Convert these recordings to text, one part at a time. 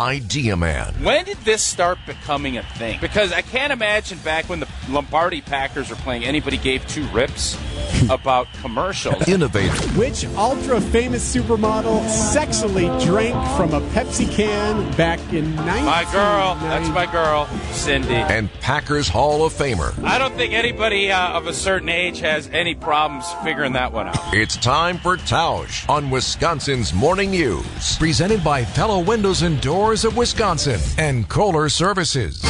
Idea Man. When did this start becoming a thing? Because I can't imagine back when the Lombardi Packers are playing, anybody gave two rips about commercials. Innovator. Which ultra famous supermodel sexily drank from a Pepsi can back in 19? My girl, that's my girl, Cindy. And Packers Hall of Famer. I don't think anybody uh, of a certain age has any problems figuring that one out. It's time for Tausch on Wisconsin's Morning News. Presented by Pella Windows and Doors of Wisconsin and Kohler Services.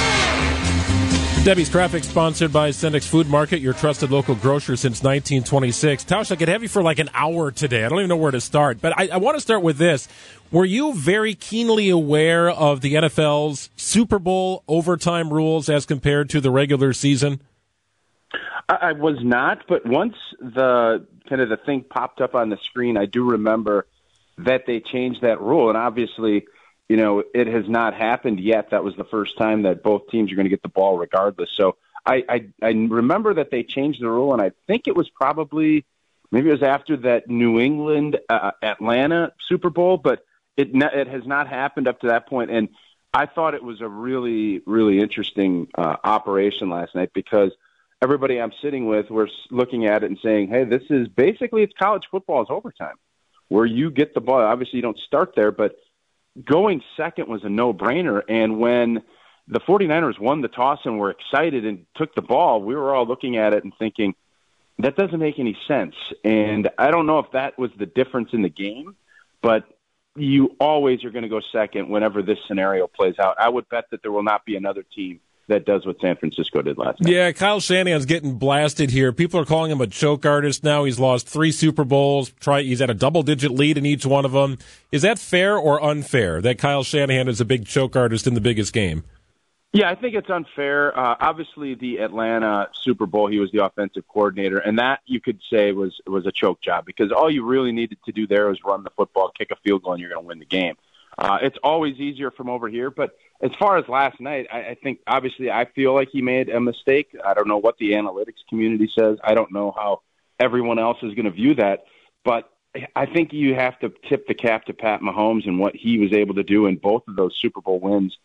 Debbie's Traffic, sponsored by Sendik's Food Market, your trusted local grocer since 1926. Tausch, I could have you for like an hour today. I don't even know where to start, but I, I want to start with this. Were you very keenly aware of the NFL's Super Bowl overtime rules as compared to the regular season? I, I was not, but once the kind of the thing popped up on the screen, I do remember that they changed that rule, and obviously, you know, it has not happened yet. That was the first time that both teams are going to get the ball regardless. So I, I, I remember that they changed the rule, and I think it was probably maybe it was after that New England uh, Atlanta Super Bowl, but it it has not happened up to that point. and I thought it was a really really interesting uh, operation last night because everybody I'm sitting with was looking at it and saying, "Hey, this is basically it's college football is overtime, where you get the ball. Obviously, you don't start there, but going second was a no-brainer. And when the 49ers won the toss and were excited and took the ball, we were all looking at it and thinking that doesn't make any sense. And I don't know if that was the difference in the game, but you always are going to go second whenever this scenario plays out. I would bet that there will not be another team that does what San Francisco did last night. Yeah, Kyle Shanahan's getting blasted here. People are calling him a choke artist now. He's lost three Super Bowls. Try, he's had a double digit lead in each one of them. Is that fair or unfair that Kyle Shanahan is a big choke artist in the biggest game? Yeah, I think it's unfair. Uh, obviously, the Atlanta Super Bowl, he was the offensive coordinator, and that you could say was was a choke job because all you really needed to do there was run the football, kick a field goal, and you're going to win the game. Uh, it's always easier from over here, but as far as last night, I, I think obviously I feel like he made a mistake. I don't know what the analytics community says. I don't know how everyone else is going to view that, but I think you have to tip the cap to Pat Mahomes and what he was able to do in both of those Super Bowl wins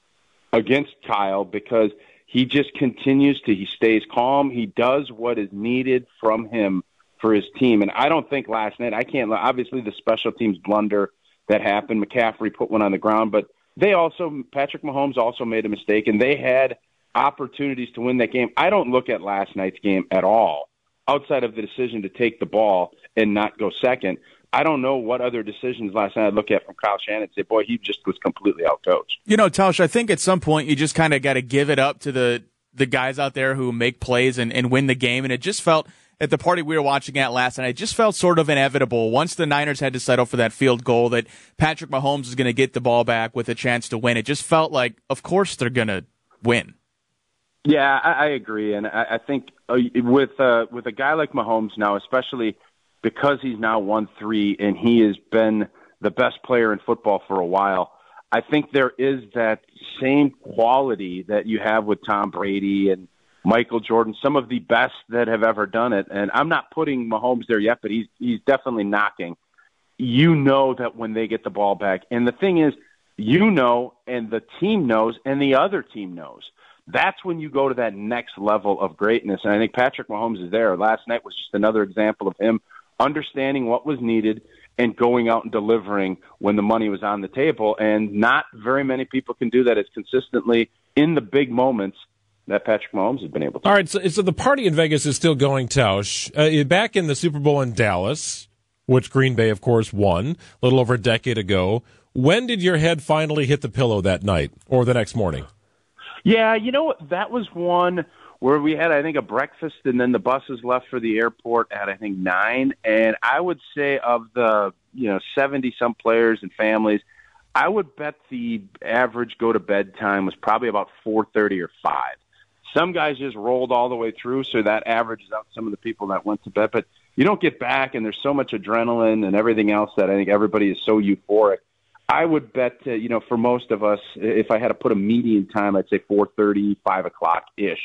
against Kyle because he just continues to he stays calm. He does what is needed from him for his team, and I don't think last night I can't. Obviously, the special teams blunder that happened. McCaffrey put one on the ground, but they also Patrick Mahomes also made a mistake, and they had opportunities to win that game. I don't look at last night's game at all outside of the decision to take the ball and not go second. I don't know what other decisions last night I look at from Kyle Shanahan say, boy, he just was completely outcoached. You know, Tausch, I think at some point you just kind of got to give it up to the the guys out there who make plays and, and win the game. And it just felt at the party we were watching at last night, it just felt sort of inevitable once the Niners had to settle for that field goal that Patrick Mahomes was going to get the ball back with a chance to win. It just felt like, of course, they're going to win. Yeah, I, I agree, and I, I think uh, with uh, with a guy like Mahomes now, especially because he's now won three and he has been the best player in football for a while. I think there is that same quality that you have with Tom Brady and Michael Jordan, some of the best that have ever done it. And I'm not putting Mahomes there yet, but he's he's definitely knocking. You know that when they get the ball back, and the thing is, you know, and the team knows, and the other team knows. That's when you go to that next level of greatness. And I think Patrick Mahomes is there. Last night was just another example of him understanding what was needed and going out and delivering when the money was on the table. And not very many people can do that as consistently in the big moments that Patrick Mahomes has been able to. All right, so, so the party in Vegas is still going, Tausch. Uh, back in the Super Bowl in Dallas, which Green Bay, of course, won a little over a decade ago. When did your head finally hit the pillow that night or the next morning? Yeah, you know that was one where we had, I think, a breakfast, and then the buses left for the airport at I think nine. And I would say of the you know seventy some players and families, I would bet the average go to bed time was probably about four thirty or five. Some guys just rolled all the way through, so that averages out some of the people that went to bed. But you don't get back, and there's so much adrenaline and everything else that I think everybody is so euphoric. I would bet, uh, you know, for most of us, if I had to put a median time, I'd say four thirty, five o'clock ish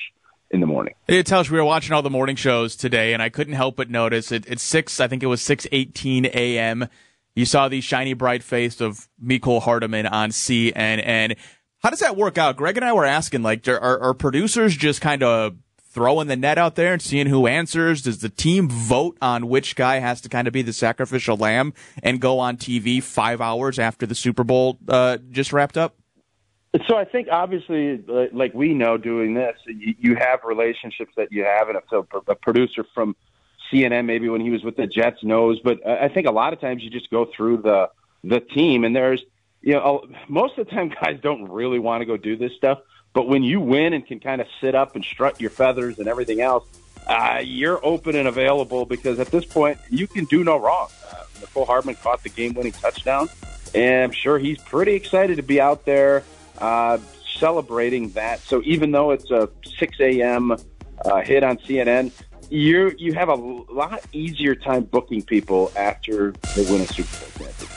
in the morning. It tells we were watching all the morning shows today, and I couldn't help but notice it, it's six. I think it was six eighteen a.m. You saw the shiny, bright face of Mecole Hardman on CNN. How does that work out? Greg and I were asking, like, are, are producers just kind of throwing the net out there and seeing who answers? Does the team vote on which guy has to kind of be the sacrificial lamb and go on TV five hours after the Super Bowl uh, just wrapped up? So I think obviously, like we know, doing this, you have relationships that you have, and so a producer from CNN, maybe when he was with the Jets, knows. But I think a lot of times you just go through the the team, and there's you know most of the time guys don't really want to go do this stuff. But when you win and can kind of sit up and strut your feathers and everything else, uh, you're open and available because at this point you can do no wrong. Uh, Mecole Hardman caught the game-winning touchdown, and I'm sure he's pretty excited to be out there uh, celebrating that. So even though it's a 6 a.m. Uh, hit on CNN, you you have a lot easier time booking people after they win a Super Bowl.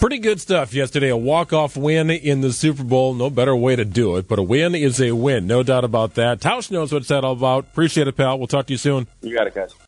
Pretty good stuff yesterday. A walk-off win in the Super Bowl. No better way to do it, but a win is a win. No doubt about that. Tausch knows what it's all about. Appreciate it, pal. We'll talk to you soon. You got it, guys.